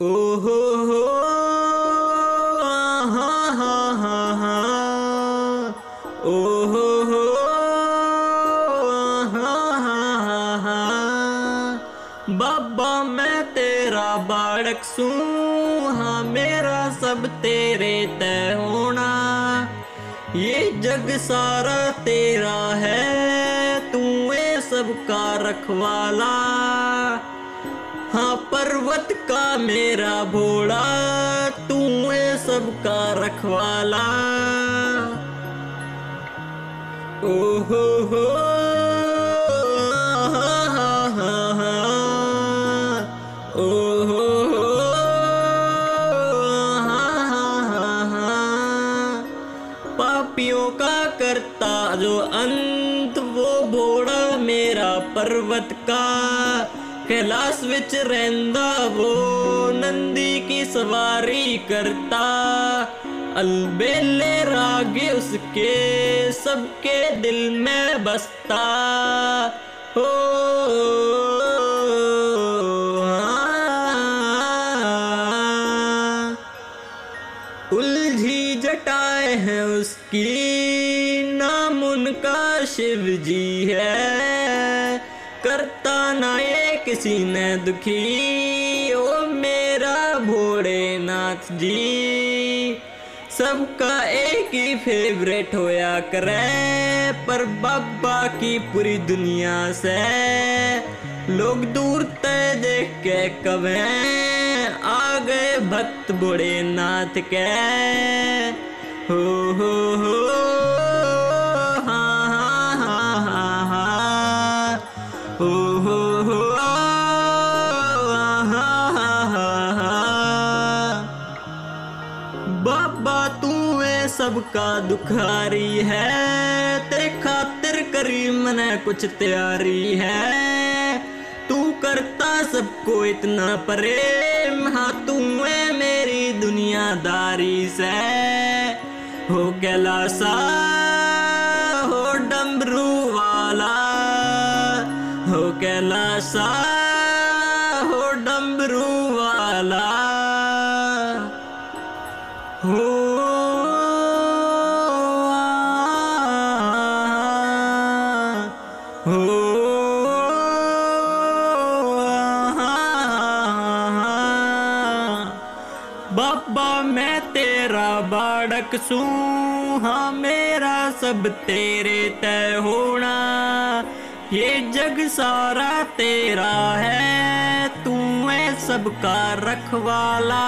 ओ हो बाबा मैं तेरा बाड़क सू हाँ मेरा सब तेरे तय होना। ये जग सारा तेरा है, तू ये सबका रखवाला। हाँ पर्वत का मेरा भोड़ा तू है सबका रखवाला। ओ हो हो हा, हा, हा। पापियों का करता जो अंत वो भोड़ा मेरा पर्वत का। कैलाश विच रहंदा वो नंदी की सवारी करता अलबेले रागे उसके सबके दिल में बसता हो हाँ। उलझी जटाए हैं उसकी नाम उनका शिव जी है करता ना ये किसी ने दुखी। ओ मेरा भोलेनाथ जी, सबका एक ही फेवरेट होया करे, पर बाबा की पूरी दुनिया से लोग दूर तय देख के कवे, आ गए भक्त भोलेनाथ के। हो हो हाँ। बाबा, तू है सबका दुखारी है। तेरे खातिर करी मने कुछ तैयारी है। तू करता सबको इतना प्रेम। हाँ तू है मेरी दुनियादारी से। हो कैलासा हो कैलासा हो डमरू वाला। हो बाबा मैं तेरा बाड़क सू हाँ मेरा सब तेरे तय ये जग सारा तेरा है तू है सबका रखवाला।